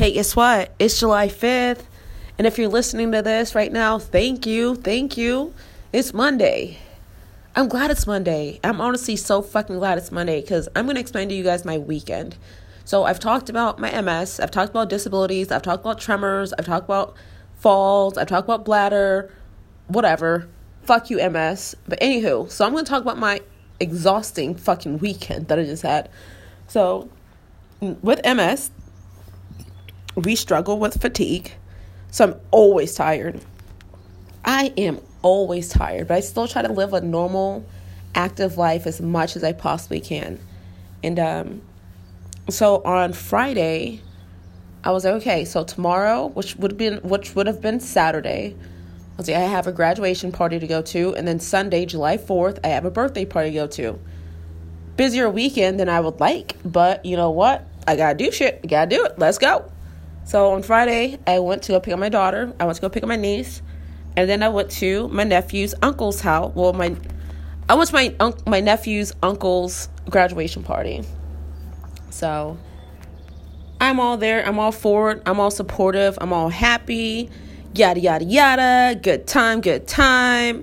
Hey, guess what? It's July 5th. And if you're listening to this right now, thank you. Thank you. It's Monday. I'm glad it's Monday. I'm honestly so fucking glad it's Monday because I'm going to explain to you guys my weekend. So, I've talked about my MS, I've talked about disabilities, I've talked about tremors, I've talked about falls, I've talked about bladder, whatever. Fuck you, MS. But, anywho, so I'm going to talk about my exhausting fucking weekend that I just had. So, with MS, we struggle with fatigue. So I'm always tired. I am always tired, but I still try to live a normal, active life as much as I possibly can. And um, so on Friday, I was like, okay, so tomorrow, which would been which would have been Saturday, I was like, I have a graduation party to go to, and then Sunday, July fourth, I have a birthday party to go to. Busier weekend than I would like, but you know what? I gotta do shit. I gotta do it. Let's go. So on Friday, I went to go pick up my daughter. I went to go pick up my niece, and then I went to my nephew's uncle's house. Well, my I went to my un- my nephew's uncle's graduation party. So I'm all there. I'm all forward. I'm all supportive. I'm all happy. Yada yada yada. Good time. Good time.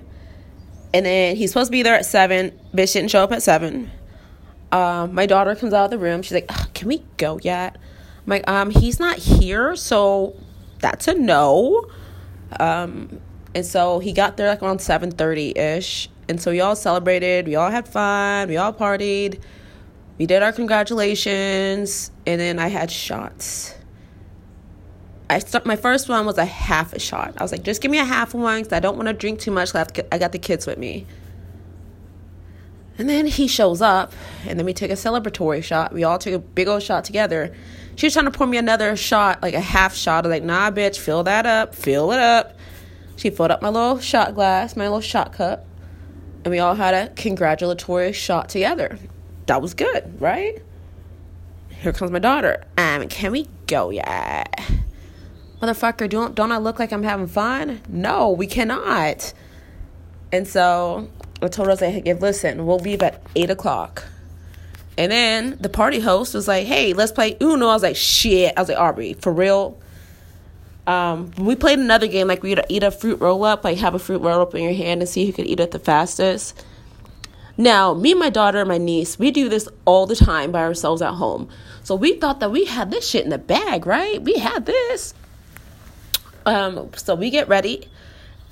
And then he's supposed to be there at seven. Bitch didn't show up at seven. Um, my daughter comes out of the room. She's like, "Can we go yet?" Like, um, he's not here, so that's a no. Um, and so he got there like around 7:30 ish, and so we all celebrated. We all had fun. We all partied. We did our congratulations, and then I had shots. I start, my first one was a half a shot. I was like, just give me a half one because I don't want to drink too much. I got the kids with me. And then he shows up, and then we took a celebratory shot. We all took a big old shot together. She was trying to pour me another shot, like a half shot. I like, nah, bitch, fill that up, fill it up. She filled up my little shot glass, my little shot cup, and we all had a congratulatory shot together. That was good, right? Here comes my daughter. Um, can we go yet? Motherfucker, don't don't I look like I'm having fun? No, we cannot. And so I told was like, hey, listen, we'll leave at eight o'clock. And then the party host was like, hey, let's play Uno. I was like, shit. I was like, Aubrey, for real? Um, we played another game, like we'd eat a fruit roll up, like have a fruit roll up in your hand and see who could eat it the fastest. Now, me, my daughter, and my niece, we do this all the time by ourselves at home. So we thought that we had this shit in the bag, right? We had this. Um, so we get ready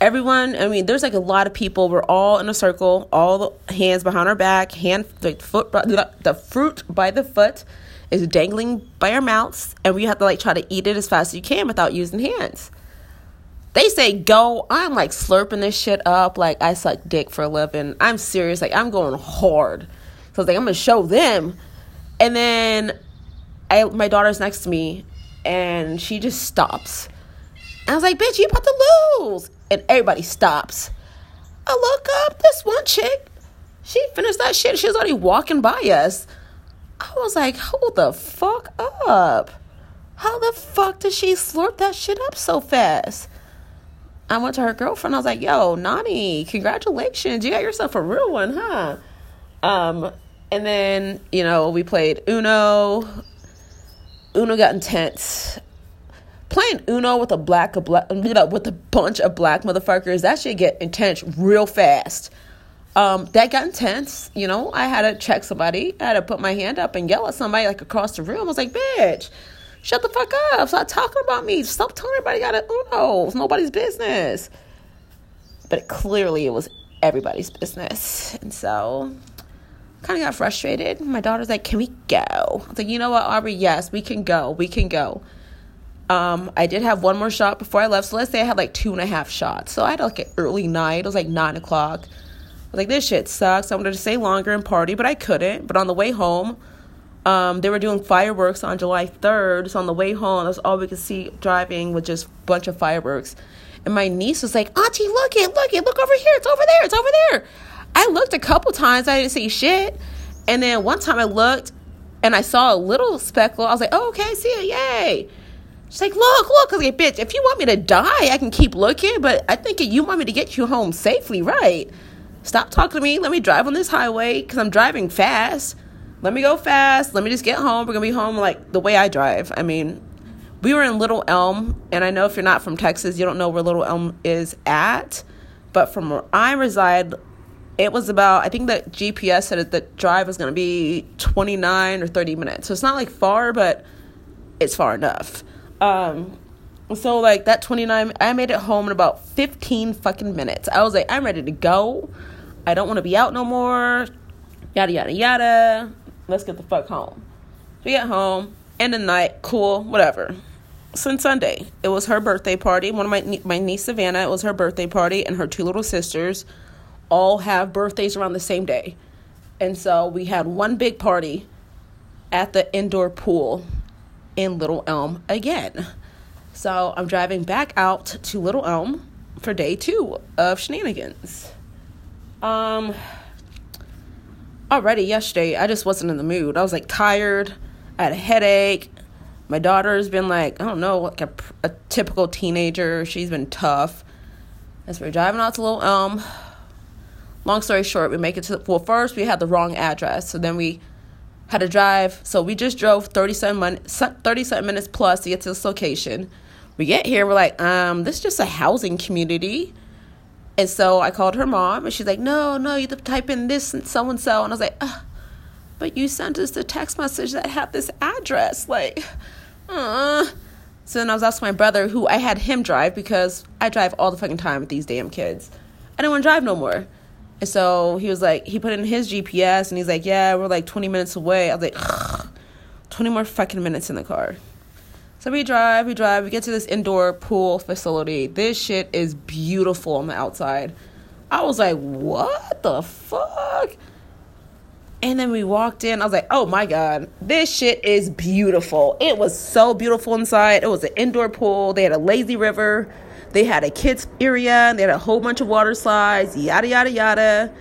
everyone i mean there's like a lot of people. We're all in a circle all the hands behind our back hand the foot the fruit by the foot is dangling by our mouths and we have to like try to eat it as fast as you can without using hands. They say go i'm like slurping this shit up like i suck dick for a living. I'm serious like i'm going hard. So I was like i'm gonna show them. And then i my daughter's next to me and she just stops. I was like, bitch, you about to lose and everybody stops. I look up, this one chick, she finished that shit. She was already walking by us. I was like, hold the fuck up. How the fuck did she slurp that shit up so fast? I went to her girlfriend. I was like, yo, Nani, congratulations. You got yourself a real one, huh? Um, and then, you know, we played Uno. Uno got intense playing Uno with a black, a black with a bunch of black motherfuckers, that shit get intense real fast. Um, that got intense. You know, I had to check somebody. I had to put my hand up and yell at somebody like across the room. I was like, bitch, shut the fuck up. Stop talking about me. Stop telling everybody got a Uno. It's nobody's business. But clearly it was everybody's business. And so kind of got frustrated. My daughter's like, can we go? I was like, you know what, Aubrey? Yes, we can go. We can go. Um, I did have one more shot before I left. So let's say I had like two and a half shots. So I had like an early night. It was like nine o'clock. I was like, this shit sucks. I wanted to stay longer and party, but I couldn't. But on the way home, um, they were doing fireworks on July 3rd. So on the way home, that's all we could see driving with just a bunch of fireworks. And my niece was like, Auntie, look it, look it, look over here. It's over there, it's over there. I looked a couple times. I didn't see shit. And then one time I looked and I saw a little speckle. I was like, oh, okay, see it. Yay. She's like, look, look. I was like, bitch, if you want me to die, I can keep looking, but I think you want me to get you home safely, right? Stop talking to me. Let me drive on this highway because I'm driving fast. Let me go fast. Let me just get home. We're going to be home like the way I drive. I mean, we were in Little Elm, and I know if you're not from Texas, you don't know where Little Elm is at. But from where I reside, it was about I think that GPS said the drive was going to be 29 or 30 minutes. So it's not like far, but it's far enough. Um, so like that 29 I made it home in about 15 fucking minutes. I was like I'm ready to go. I don't want to be out no more. Yada yada yada. Let's get the fuck home. we get home, end of the night, cool, whatever. Since Sunday, it was her birthday party. One of my my niece Savannah, it was her birthday party, and her two little sisters all have birthdays around the same day. And so we had one big party at the indoor pool in Little Elm again. So I'm driving back out to Little Elm for day two of shenanigans. Um, already yesterday, I just wasn't in the mood. I was like tired, I had a headache. My daughter's been like, I don't know, like a, a typical teenager. She's been tough. As we're driving out to Little Elm, long story short, we make it to well first we had the wrong address, so then we had to drive. So we just drove 37 minutes, 37 minutes plus to get to this location. We get here, we're like, um, this is just a housing community. And so I called her mom, and she's like, no, no, you have to type in this and so and so. And I was like, but you sent us the text message that had this address. Like, uh. So then I was asking my brother, who I had him drive because I drive all the fucking time with these damn kids. I didn't want to drive no more. And so he was like, he put in his GPS and he's like, yeah, we're like 20 minutes away. I was like, Ugh, 20 more fucking minutes in the car. So we drive, we drive, we get to this indoor pool facility. This shit is beautiful on the outside. I was like, what the fuck? And then we walked in. I was like, oh my God, this shit is beautiful. It was so beautiful inside. It was an indoor pool. They had a lazy river. They had a kids area. They had a whole bunch of water slides, yada, yada, yada.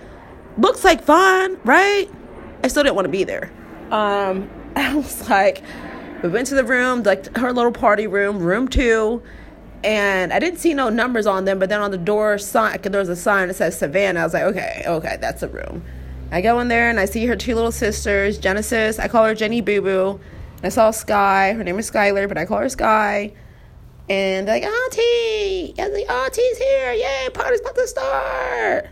Looks like fun, right? I still didn't want to be there. Um, I was like, we went to the room, like her little party room, room two, and I didn't see no numbers on them, but then on the door sign, there was a sign that says Savannah. I was like, okay, okay, that's a room. I go in there and I see her two little sisters, Genesis. I call her Jenny Boo Boo. I saw Sky. Her name is Skylar, but I call her Sky. And they're like, Auntie! Yeah, the Auntie's here! Yay, party's about to start!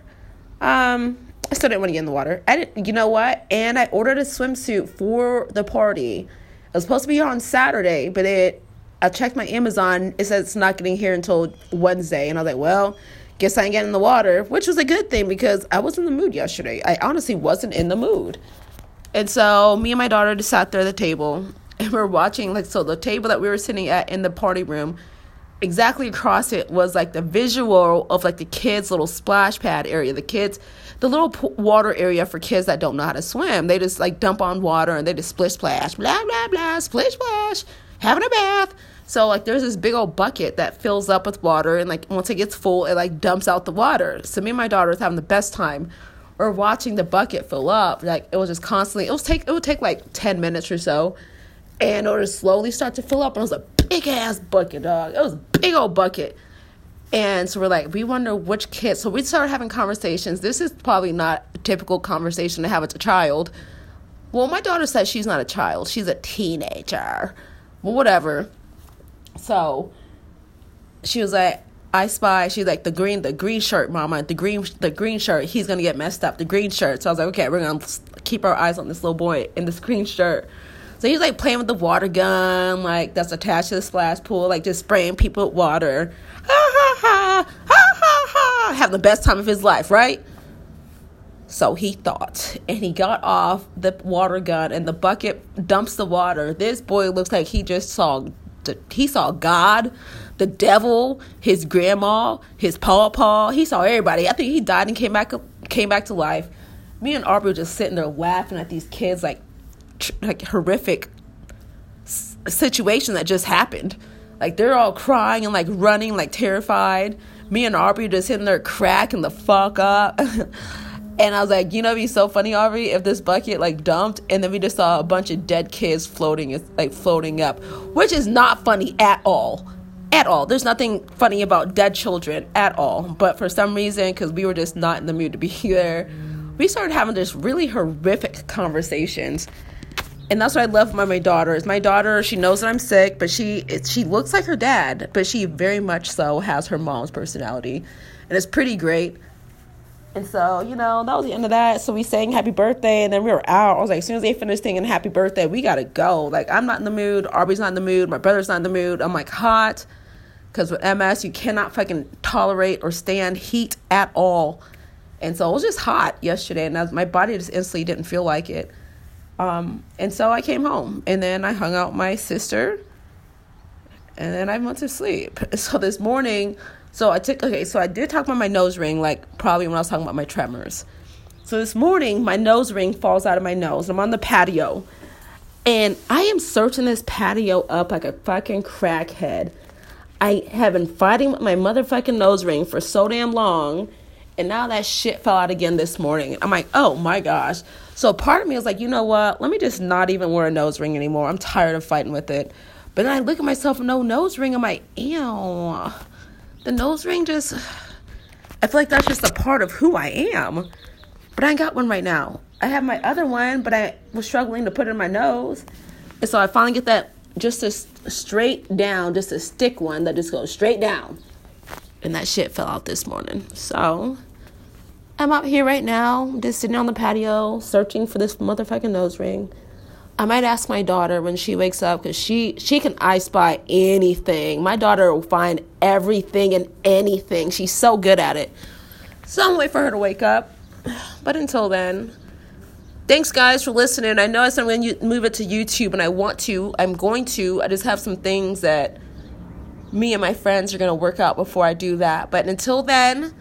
Um, I still didn't want to get in the water. I didn't, you know what? And I ordered a swimsuit for the party. It was supposed to be here on Saturday, but it, I checked my Amazon. It says it's not getting here until Wednesday. And I was like, well, guess I ain't getting in the water, which was a good thing because I was in the mood yesterday. I honestly wasn't in the mood. And so me and my daughter just sat there at the table and we are watching like so the table that we were sitting at in the party room exactly across it was like the visual of like the kids little splash pad area the kids the little p- water area for kids that don't know how to swim. They just like dump on water and they just splish splash blah blah blah splish splash having a bath. So like there's this big old bucket that fills up with water and like once it gets full it like dumps out the water. So me and my daughter was having the best time. Or watching the bucket fill up like it was just constantly it was take it would take like 10 minutes or so and it would slowly start to fill up. And it was a big ass bucket, dog. It was a big old bucket. And so we're like, we wonder which kid. So we started having conversations. This is probably not a typical conversation to have with a child. Well, my daughter says she's not a child, she's a teenager. Well, whatever. So she was like, I spy. She's like the green, the green shirt, mama. The green, the green shirt. He's gonna get messed up. The green shirt. So I was like, okay, we're gonna keep our eyes on this little boy in this green shirt. So he's like playing with the water gun, like that's attached to the splash pool, like just spraying people with water. Ha ha ha, ha ha ha, having the best time of his life, right? So he thought, and he got off the water gun, and the bucket dumps the water. This boy looks like he just saw, he saw God, the devil, his grandma, his pawpaw. He saw everybody. I think he died and came back, came back to life. Me and Aubrey were just sitting there laughing at these kids, like like horrific situation that just happened. Like they're all crying and like running, like terrified. Me and Aubrey just sitting there cracking the fuck up. and I was like, you know, it'd be so funny, Aubrey, if this bucket like dumped and then we just saw a bunch of dead kids floating, like floating up, which is not funny at all. At all. There's nothing funny about dead children at all. But for some reason, because we were just not in the mood to be there, we started having this really horrific conversations and that's what I love about my daughter. Is my daughter? She knows that I'm sick, but she she looks like her dad, but she very much so has her mom's personality, and it's pretty great. And so, you know, that was the end of that. So we sang happy birthday and then we were out. I was like, as soon as they finished singing happy birthday, we gotta go. Like, I'm not in the mood. Aubrey's not in the mood. My brother's not in the mood. I'm like hot. Because with MS, you cannot fucking tolerate or stand heat at all. And so it was just hot yesterday, and was, my body just instantly didn't feel like it. Um, and so I came home, and then I hung out my sister, and then I went to sleep. So this morning, so I took, okay, so I did talk about my nose ring, like probably when I was talking about my tremors. So this morning, my nose ring falls out of my nose. I'm on the patio, and I am searching this patio up like a fucking crackhead. I have been fighting with my motherfucking nose ring for so damn long, and now that shit fell out again this morning. I'm like, oh my gosh. So part of me is like, you know what? Let me just not even wear a nose ring anymore. I'm tired of fighting with it. But then I look at myself, no nose ring. I'm like, ew the nose ring just I feel like that's just a part of who I am. But I ain't got one right now. I have my other one, but I was struggling to put it in my nose. And so I finally get that just a straight down, just a stick one that just goes straight down. And that shit fell out this morning. So I'm out here right now, just sitting on the patio, searching for this motherfucking nose ring. I might ask my daughter when she wakes up because she she can I spy anything. My daughter will find everything and anything. She's so good at it. So I'm wait for her to wake up. But until then, thanks guys for listening. I know I said I'm going to move it to YouTube, and I want to. I'm going to. I just have some things that me and my friends are going to work out before I do that. But until then,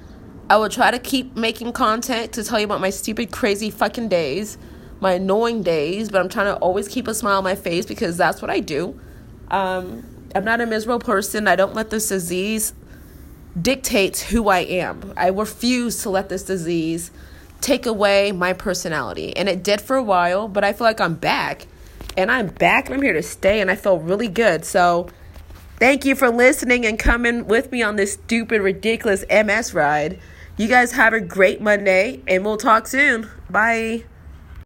I will try to keep making content to tell you about my stupid, crazy fucking days my annoying days, but I'm trying to always keep a smile on my face because that's what I do. Um, I'm not a miserable person. I don't let this disease dictate who I am. I refuse to let this disease take away my personality. And it did for a while, but I feel like I'm back. And I'm back and I'm here to stay and I feel really good. So thank you for listening and coming with me on this stupid, ridiculous MS ride. You guys have a great Monday and we'll talk soon. Bye.